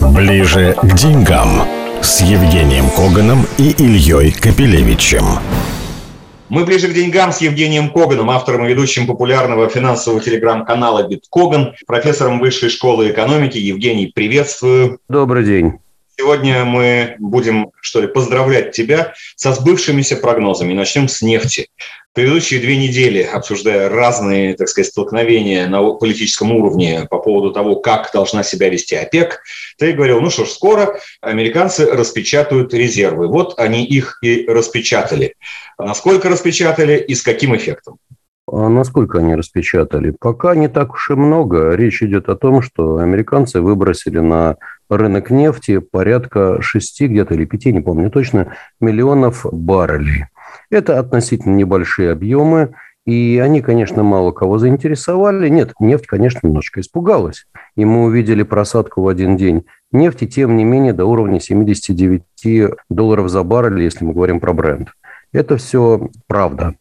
Ближе к деньгам с Евгением Коганом и Ильей Капелевичем. Мы ближе к деньгам с Евгением Коганом, автором и ведущим популярного финансового телеграм-канала «Биткоган», профессором Высшей школы экономики. Евгений, приветствую. Добрый день. Сегодня мы будем, что ли, поздравлять тебя со сбывшимися прогнозами. Начнем с нефти. Предыдущие две недели, обсуждая разные, так сказать, столкновения на политическом уровне по поводу того, как должна себя вести ОПЕК, ты говорил, ну что ж, скоро американцы распечатают резервы. Вот они их и распечатали. Насколько распечатали и с каким эффектом? А насколько они распечатали? Пока не так уж и много. Речь идет о том, что американцы выбросили на рынок нефти порядка 6 где-то или 5, не помню точно, миллионов баррелей. Это относительно небольшие объемы, и они, конечно, мало кого заинтересовали. Нет, нефть, конечно, немножко испугалась. И мы увидели просадку в один день нефти, тем не менее, до уровня 79 долларов за баррель, если мы говорим про бренд. Это все правда.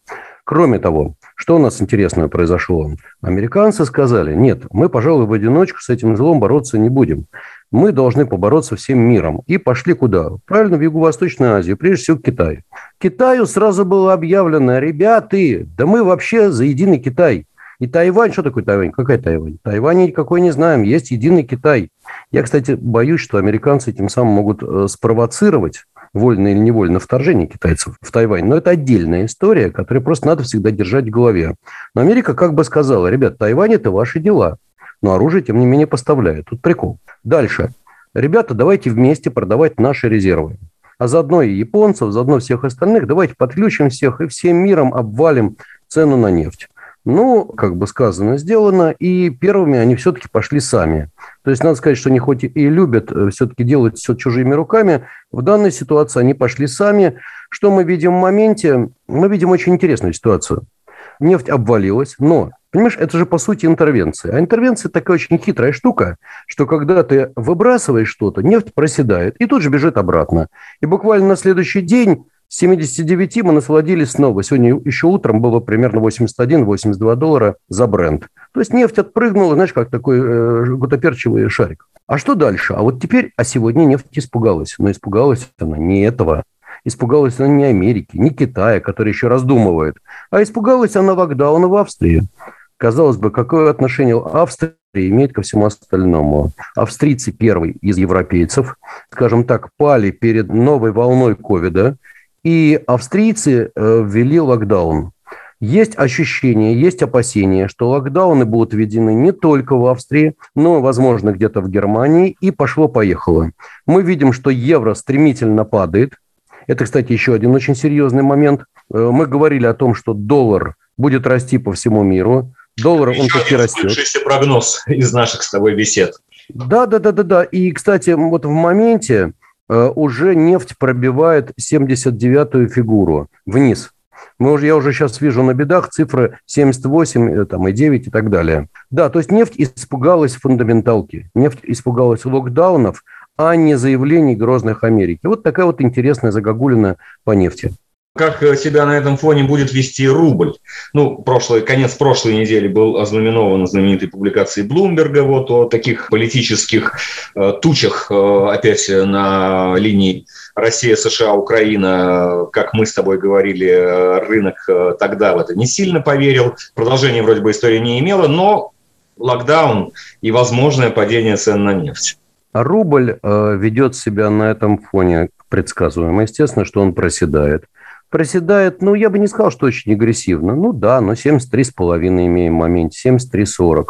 Кроме того, что у нас интересное произошло? Американцы сказали, нет, мы, пожалуй, в одиночку с этим злом бороться не будем. Мы должны побороться всем миром. И пошли куда? Правильно, в Юго-Восточную Азию, прежде всего Китай. Китаю сразу было объявлено, ребята, да мы вообще за единый Китай. И Тайвань, что такое Тайвань? Какая Тайвань? Тайвань никакой не знаем, есть единый Китай. Я, кстати, боюсь, что американцы тем самым могут э, спровоцировать вольно или невольно вторжение китайцев в Тайвань. Но это отдельная история, которую просто надо всегда держать в голове. Но Америка как бы сказала, ребят, Тайвань – это ваши дела. Но оружие, тем не менее, поставляют. Тут прикол. Дальше. Ребята, давайте вместе продавать наши резервы. А заодно и японцев, заодно всех остальных, давайте подключим всех и всем миром обвалим цену на нефть. Ну, как бы сказано, сделано, и первыми они все-таки пошли сами. То есть, надо сказать, что они хоть и любят э, все-таки делать все чужими руками, в данной ситуации они пошли сами. Что мы видим в моменте? Мы видим очень интересную ситуацию. Нефть обвалилась, но, понимаешь, это же по сути интервенция. А интервенция такая очень хитрая штука, что когда ты выбрасываешь что-то, нефть проседает и тут же бежит обратно. И буквально на следующий день с 79 мы насладились снова. Сегодня еще утром было примерно 81-82 доллара за бренд. То есть нефть отпрыгнула, знаешь, как такой э, гутоперчивый шарик. А что дальше? А вот теперь, а сегодня нефть испугалась. Но испугалась она не этого. Испугалась она не Америки, не Китая, который еще раздумывает. А испугалась она локдауна в Австрии. Казалось бы, какое отношение Австрия имеет ко всему остальному? Австрийцы первый из европейцев, скажем так, пали перед новой волной ковида, и австрийцы э, ввели локдаун. Есть ощущение, есть опасения, что локдауны будут введены не только в Австрии, но, возможно, где-то в Германии, и пошло-поехало. Мы видим, что евро стремительно падает. Это, кстати, еще один очень серьезный момент. Э, мы говорили о том, что доллар будет расти по всему миру. Доллар, он таки растет. прогноз из наших с тобой бесед. Да, да, да, да, да. И, кстати, вот в моменте Э, уже нефть пробивает 79-ю фигуру вниз. Мы уже, я уже сейчас вижу на бедах цифры 78, э, там, и 9 и так далее. Да, то есть нефть испугалась фундаменталки, нефть испугалась локдаунов, а не заявлений грозных Америки. Вот такая вот интересная загогулина по нефти как себя на этом фоне будет вести рубль. Ну, прошлый, конец прошлой недели был ознаменован знаменитой публикацией Блумберга вот о таких политических э, тучах э, опять на линии Россия, США, Украина, как мы с тобой говорили, рынок э, тогда в это не сильно поверил. Продолжение вроде бы истории не имело, но локдаун и возможное падение цен на нефть. Рубль э, ведет себя на этом фоне предсказуемо. Естественно, что он проседает проседает, ну, я бы не сказал, что очень агрессивно. Ну да, но 73,5 имеем в моменте, 73,40.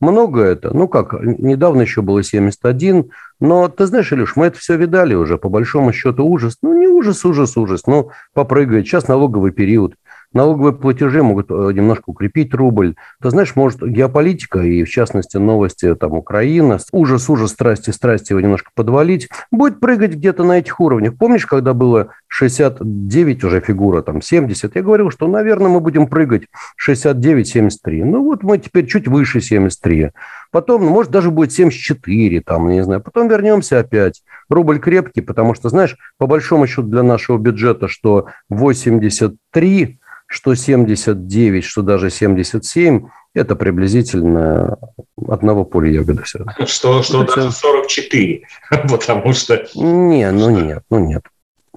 Много это? Ну как, недавно еще было 71, но ты знаешь, Илюш, мы это все видали уже, по большому счету ужас. Ну не ужас, ужас, ужас, ну попрыгает. Сейчас налоговый период – Налоговые платежи могут э, немножко укрепить рубль. Ты знаешь, может, геополитика и, в частности, новости там Украина, ужас, ужас, страсти, страсти его немножко подвалить, будет прыгать где-то на этих уровнях. Помнишь, когда было 69 уже фигура, там 70? Я говорил, что, наверное, мы будем прыгать 69-73. Ну вот мы теперь чуть выше 73. Потом, ну, может, даже будет 74, там, не знаю. Потом вернемся опять. Рубль крепкий, потому что, знаешь, по большому счету для нашего бюджета, что 83 что 79, что даже 77, это приблизительно одного поля ягоды все. Что, что даже 44, потому что... Не, ну нет, ну нет.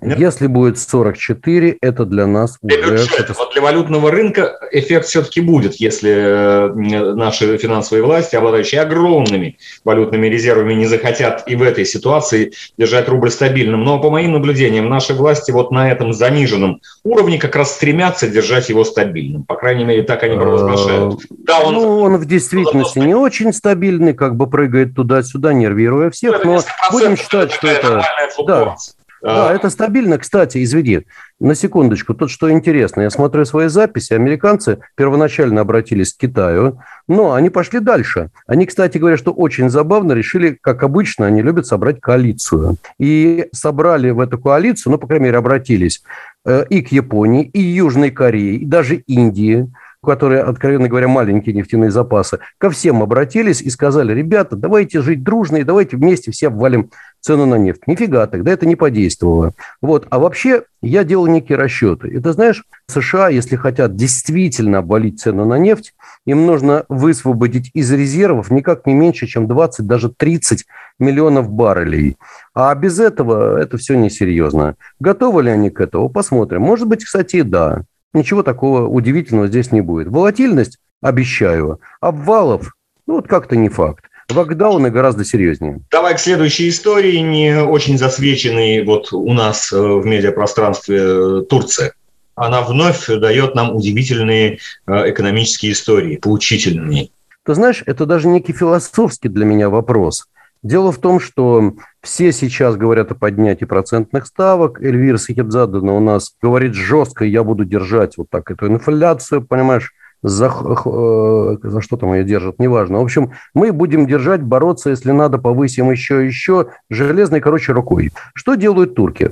Нет? Если будет 44, это для нас для уже... Бюджета. Вот для валютного рынка эффект все-таки будет, если э, наши финансовые власти, обладающие огромными валютными резервами, не захотят и в этой ситуации держать рубль стабильным. Но по моим наблюдениям, наши власти вот на этом заниженном уровне как раз стремятся держать его стабильным. По крайней мере, так они провозглашают. Да, он... Ну, он в действительности не очень стабильный, как бы прыгает туда-сюда, нервируя всех, но будем считать, что это... Да, да, это стабильно. Кстати, извини, на секундочку. Тут что интересно. Я смотрю свои записи. Американцы первоначально обратились к Китаю, но они пошли дальше. Они, кстати говоря, что очень забавно, решили, как обычно, они любят собрать коалицию. И собрали в эту коалицию, ну, по крайней мере, обратились э, и к Японии, и Южной Корее, и даже Индии у которой, откровенно говоря, маленькие нефтяные запасы, ко всем обратились и сказали, ребята, давайте жить дружно и давайте вместе все обвалим цену на нефть. Нифига, тогда это не подействовало. Вот. А вообще я делал некие расчеты. Это, знаешь, США, если хотят действительно обвалить цену на нефть, им нужно высвободить из резервов никак не меньше, чем 20, даже 30 миллионов баррелей. А без этого это все несерьезно. Готовы ли они к этому? Посмотрим. Может быть, кстати, да. Ничего такого удивительного здесь не будет. Волатильность обещаю. Обвалов, ну вот как-то не факт. Локдауны гораздо серьезнее. Давай к следующей истории, не очень засвеченной вот у нас э, в медиапространстве э, Турция. Она вновь дает нам удивительные э, экономические истории, поучительные. Ты знаешь, это даже некий философский для меня вопрос. Дело в том, что все сейчас говорят о поднятии процентных ставок. Эльвира Сахибзадана у нас говорит жестко, я буду держать вот так эту инфляцию, понимаешь, за, э, за что там ее держат, неважно. В общем, мы будем держать, бороться, если надо, повысим еще, еще, железной, короче, рукой. Что делают турки?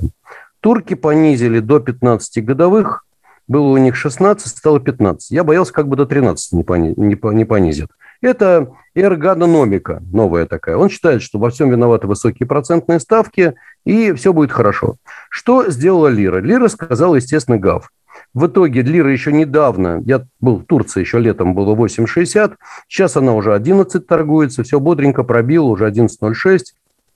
Турки понизили до 15 годовых, было у них 16, стало 15. Я боялся, как бы до 13 не, пони, не, не понизят. Это эргономика новая такая. Он считает, что во всем виноваты высокие процентные ставки, и все будет хорошо. Что сделала Лира? Лира сказала, естественно, ГАВ. В итоге Лира еще недавно, я был в Турции еще летом, было 8,60, сейчас она уже 11 торгуется, все бодренько пробила, уже 11,06.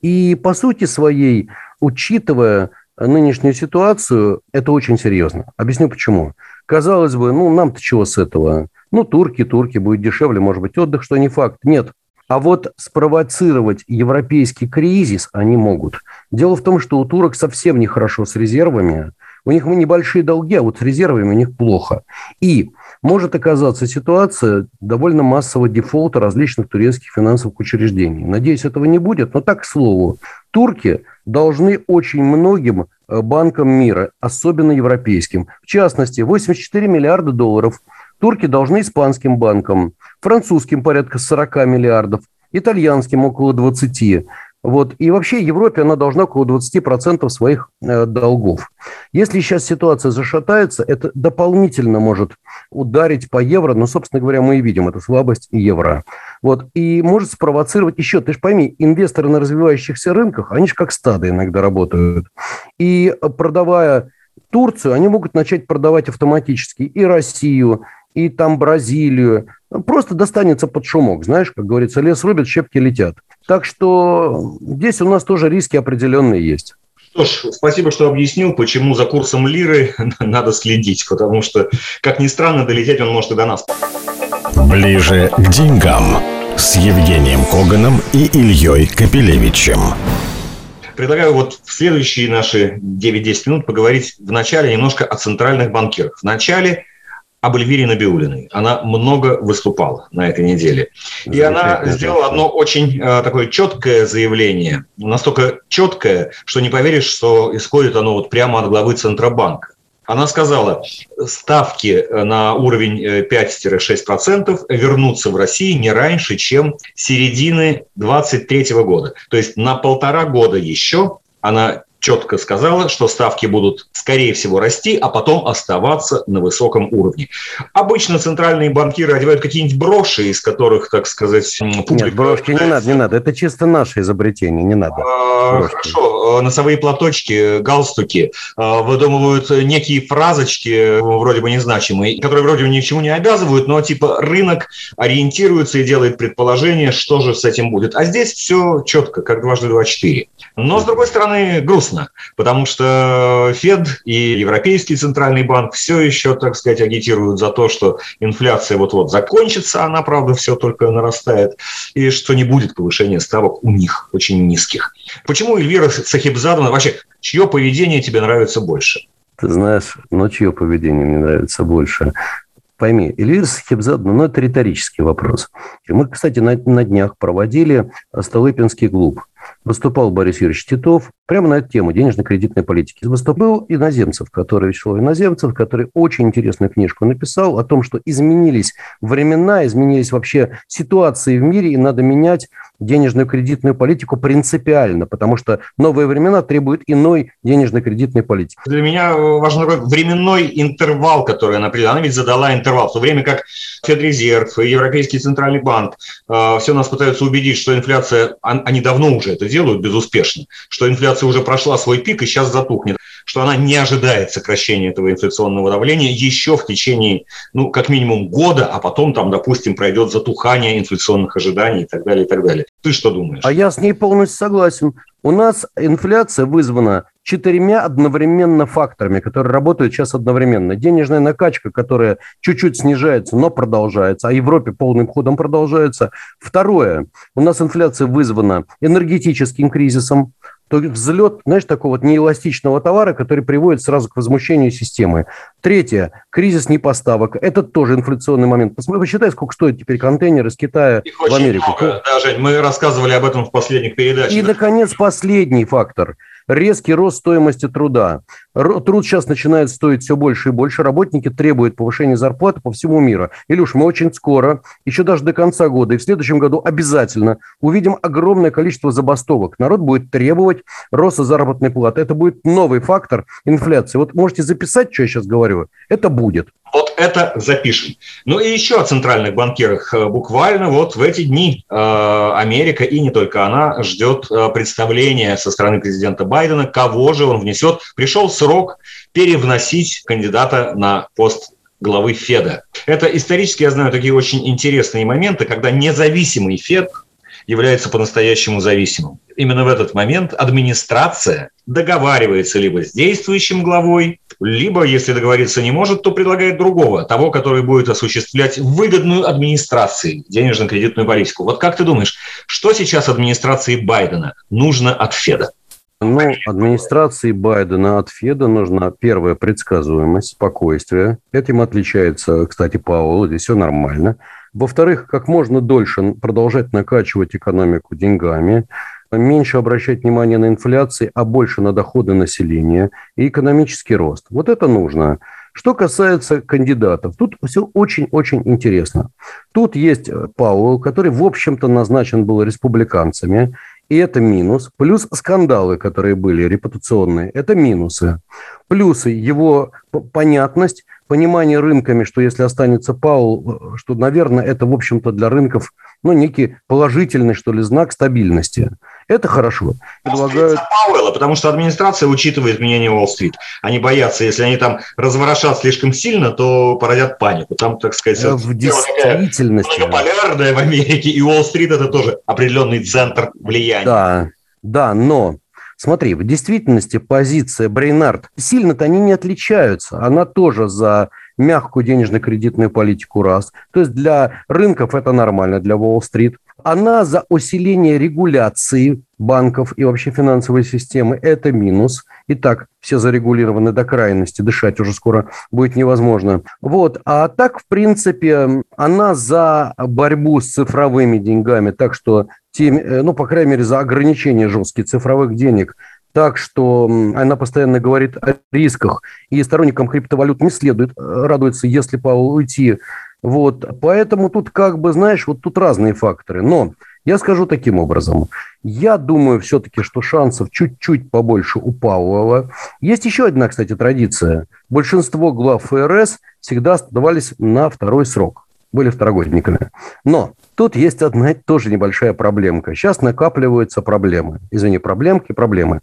И по сути своей, учитывая нынешнюю ситуацию, это очень серьезно. Объясню почему. Казалось бы, ну нам-то чего с этого? Ну, турки, турки, будет дешевле, может быть, отдых, что не факт. Нет. А вот спровоцировать европейский кризис они могут. Дело в том, что у турок совсем нехорошо с резервами. У них небольшие долги, а вот с резервами у них плохо. И может оказаться ситуация довольно массового дефолта различных турецких финансовых учреждений. Надеюсь, этого не будет, но так, к слову, турки должны очень многим э, банкам мира, особенно европейским. В частности, 84 миллиарда долларов – Турки должны испанским банкам, французским порядка 40 миллиардов, итальянским около 20. Вот. И вообще Европе она должна около 20% своих э, долгов. Если сейчас ситуация зашатается, это дополнительно может ударить по евро, но, собственно говоря, мы и видим эту слабость евро. Вот. И может спровоцировать еще, ты же пойми, инвесторы на развивающихся рынках, они же как стадо иногда работают. И продавая Турцию, они могут начать продавать автоматически и Россию, и там Бразилию. Просто достанется под шумок, знаешь, как говорится, лес рубят, щепки летят. Так что здесь у нас тоже риски определенные есть. Что ж, спасибо, что объяснил, почему за курсом лиры надо следить, потому что, как ни странно, долететь он может и до нас. Ближе к деньгам с Евгением Коганом и Ильей Капелевичем. Предлагаю вот в следующие наши 9-10 минут поговорить вначале немножко о центральных банкирах. Вначале об Эльвире Набиулиной. Она много выступала на этой неделе. И она сделала одно очень э, такое четкое заявление. Настолько четкое, что не поверишь, что исходит оно вот прямо от главы Центробанка. Она сказала, ставки на уровень 5-6% э, вернутся в России не раньше, чем середины 2023 года. То есть на полтора года еще она четко сказала, что ставки будут, скорее всего, расти, а потом оставаться на высоком уровне. Обычно центральные банкиры одевают какие-нибудь броши, из которых, так сказать, публика... Нет, брошки не надо, не надо. Это чисто наше изобретение, не надо. А, хорошо, носовые платочки, галстуки а, выдумывают некие фразочки, вроде бы незначимые, которые вроде бы ни к чему не обязывают, но типа рынок ориентируется и делает предположение, что же с этим будет. А здесь все четко, как дважды два четыре. Но, с другой стороны, грустно, потому что Фед и Европейский центральный банк все еще, так сказать, агитируют за то, что инфляция вот-вот закончится, она, правда, все только нарастает, и что не будет повышения ставок у них, очень низких. Почему Эльвира Сахибзадовна, вообще, чье поведение тебе нравится больше? Ты знаешь, но чье поведение мне нравится больше? Пойми, Эльвира Сахибзадовна, ну, это риторический вопрос. Мы, кстати, на, на днях проводили Столыпинский клуб выступал Борис Юрьевич Титов прямо на эту тему денежно-кредитной политики. Выступал Иноземцев, который, Вячеслав Иноземцев, который очень интересную книжку написал о том, что изменились времена, изменились вообще ситуации в мире, и надо менять денежную кредитную политику принципиально, потому что новые времена требуют иной денежно-кредитной политики. Для меня важен такой временной интервал, который она придала. Она ведь задала интервал. В то время как Федрезерв Европейский центральный банк э, все нас пытаются убедить, что инфляция, они давно уже это делают безуспешно, что инфляция уже прошла свой пик и сейчас затухнет, что она не ожидает сокращения этого инфляционного давления еще в течение, ну, как минимум года, а потом там, допустим, пройдет затухание инфляционных ожиданий и так далее, и так далее. Ты что думаешь? А я с ней полностью согласен. У нас инфляция вызвана четырьмя одновременно факторами, которые работают сейчас одновременно. Денежная накачка, которая чуть-чуть снижается, но продолжается, а в Европе полным ходом продолжается. Второе. У нас инфляция вызвана энергетическим кризисом, то взлет, знаешь, такого вот неэластичного товара, который приводит сразу к возмущению системы. Третье. Кризис непоставок. Это тоже инфляционный момент. Посчитай, сколько стоит теперь контейнер из Китая Их в Америку. Много. Да, Жень, мы рассказывали об этом в последних передачах. И, наконец, последний фактор – резкий рост стоимости труда. Труд сейчас начинает стоить все больше и больше. Работники требуют повышения зарплаты по всему миру. Илюш, мы очень скоро, еще даже до конца года и в следующем году обязательно увидим огромное количество забастовок. Народ будет требовать роста заработной платы. Это будет новый фактор инфляции. Вот можете записать, что я сейчас говорю. Это будет. Вот это запишем. Ну и еще о центральных банкирах. Э, буквально вот в эти дни э, Америка и не только она ждет э, представления со стороны президента Байдена, кого же он внесет. Пришел срок перевносить кандидата на пост главы Феда. Это исторически, я знаю, такие очень интересные моменты, когда независимый Фед является по-настоящему зависимым. Именно в этот момент администрация договаривается либо с действующим главой, либо, если договориться не может, то предлагает другого, того, который будет осуществлять выгодную администрации денежно-кредитную политику. Вот как ты думаешь, что сейчас администрации Байдена нужно от Феда? Ну, администрации Байдена от Феда нужна первая предсказуемость, спокойствие. Этим отличается, кстати, Пауэлл, здесь все нормально. Во-вторых, как можно дольше продолжать накачивать экономику деньгами, меньше обращать внимание на инфляцию, а больше на доходы населения и экономический рост. Вот это нужно. Что касается кандидатов, тут все очень-очень интересно. Тут есть Пауэлл, который, в общем-то, назначен был республиканцами, и это минус. Плюс скандалы, которые были репутационные, это минусы. Плюсы его понятность, понимание рынками, что если останется Паул, что, наверное, это, в общем-то, для рынков ну, некий положительный, что ли, знак стабильности. Это хорошо. Предлагают... Пауэлла, потому что администрация учитывает изменения Уолл-стрит. Они боятся, если они там разворошат слишком сильно, то породят панику. Там, так сказать, в действительности. Популярная в Америке, и Уолл-стрит это тоже определенный центр влияния. Да, да, но Смотри, в действительности позиция Брейнард сильно-то они не отличаются. Она тоже за мягкую денежно-кредитную политику раз. То есть для рынков это нормально, для Уолл-стрит. Она за усиление регуляции банков и вообще финансовой системы – это минус. И так все зарегулированы до крайности, дышать уже скоро будет невозможно. Вот. А так, в принципе, она за борьбу с цифровыми деньгами, так что, тем, э, ну, по крайней мере, за ограничение жестких цифровых денег – так что она постоянно говорит о рисках, и сторонникам криптовалют не следует э, радоваться, если уйти. Вот, поэтому тут как бы, знаешь, вот тут разные факторы. Но Я скажу таким образом. Я думаю все-таки, что шансов чуть-чуть побольше у Пауэлла. Есть еще одна, кстати, традиция. Большинство глав ФРС всегда оставались на второй срок. Были второгодниками. Но тут есть одна тоже небольшая проблемка. Сейчас накапливаются проблемы. Извини, проблемки, проблемы.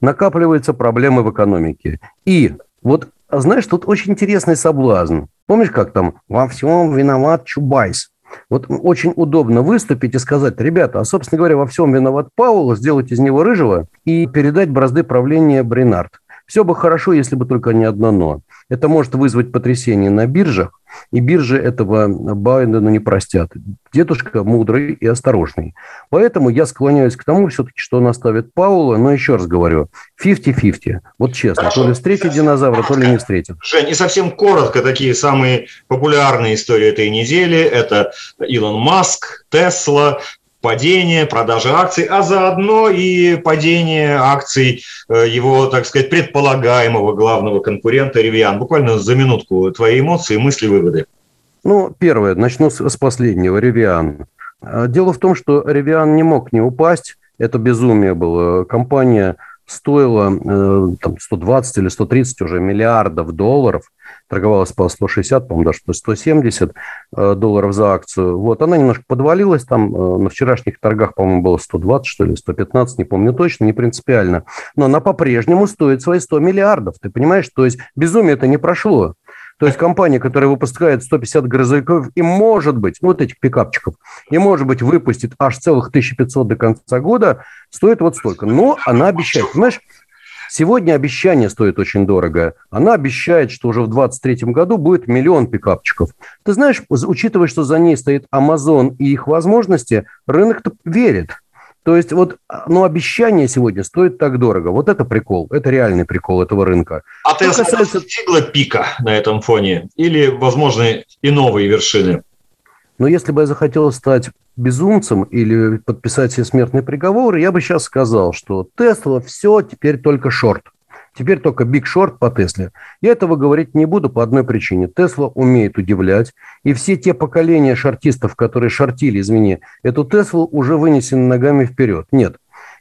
Накапливаются проблемы в экономике. И вот, знаешь, тут очень интересный соблазн. Помнишь, как там «Во всем виноват Чубайс»? Вот очень удобно выступить и сказать, ребята, а, собственно говоря, во всем виноват Пауло, сделать из него рыжего и передать бразды правления Бринард. Все бы хорошо, если бы только не одно «но». Это может вызвать потрясение на биржах, и биржи этого Байдена не простят. Дедушка мудрый и осторожный. Поэтому я склоняюсь к тому все-таки, что он оставит Паула, но еще раз говорю, 50-50. Вот честно, Хорошо. то ли встретит динозавра, то ли не встретит. Жень, и совсем коротко, такие самые популярные истории этой недели. Это Илон Маск, Тесла, падение, продажа акций, а заодно и падение акций э, его, так сказать, предполагаемого главного конкурента Ревиан. Буквально за минутку твои эмоции, мысли, выводы. Ну, первое, начну с, последнего, Ревиан. Дело в том, что Ревиан не мог не упасть, это безумие было. Компания стоила э, там, 120 или 130 уже миллиардов долларов – торговалась по 160, по-моему, даже 170 э, долларов за акцию. Вот, она немножко подвалилась, там э, на вчерашних торгах, по-моему, было 120, что ли, 115, не помню точно, не принципиально. Но она по-прежнему стоит свои 100 миллиардов, ты понимаешь? То есть безумие это не прошло. То есть компания, которая выпускает 150 грузовиков и, может быть, вот этих пикапчиков, и, может быть, выпустит аж целых 1500 до конца года, стоит вот столько. Но она обещает, понимаешь, Сегодня обещание стоит очень дорого. Она обещает, что уже в 2023 году будет миллион пикапчиков. Ты знаешь, учитывая, что за ней стоит Amazon и их возможности, рынок-то верит. То есть вот, ну, обещание сегодня стоит так дорого. Вот это прикол, это реальный прикол этого рынка. А ты касается... достигла пика на этом фоне? Или, возможно, и новые вершины? Но если бы я захотел стать безумцем или подписать себе смертный приговор, я бы сейчас сказал, что Тесла все теперь только шорт. Теперь только биг шорт по Тесле. Я этого говорить не буду по одной причине. Тесла умеет удивлять. И все те поколения шортистов, которые шортили, извини, эту Теслу уже вынесены ногами вперед. Нет.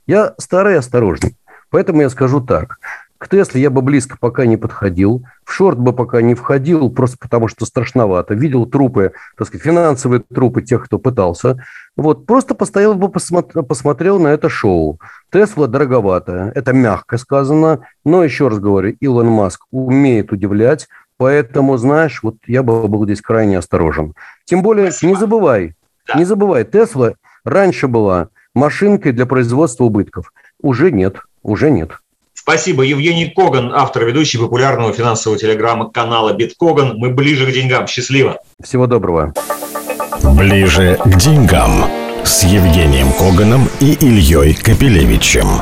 Я старый и осторожный. Поэтому я скажу так. К Тесле я бы близко пока не подходил, в шорт бы пока не входил, просто потому что страшновато. Видел трупы, так сказать, финансовые трупы тех, кто пытался. Вот, просто постоял бы, посмотрел, посмотрел на это шоу. Тесла дороговато, это мягко сказано, но еще раз говорю, Илон Маск умеет удивлять, поэтому, знаешь, вот я бы был здесь крайне осторожен. Тем более, Спасибо. не забывай, да. не забывай, Тесла раньше была машинкой для производства убытков. Уже нет, уже нет. Спасибо. Евгений Коган, автор, ведущий популярного финансового телеграмма-канала «Биткоган». Мы ближе к деньгам. Счастливо. Всего доброго. Ближе к деньгам с Евгением Коганом и Ильей Капелевичем.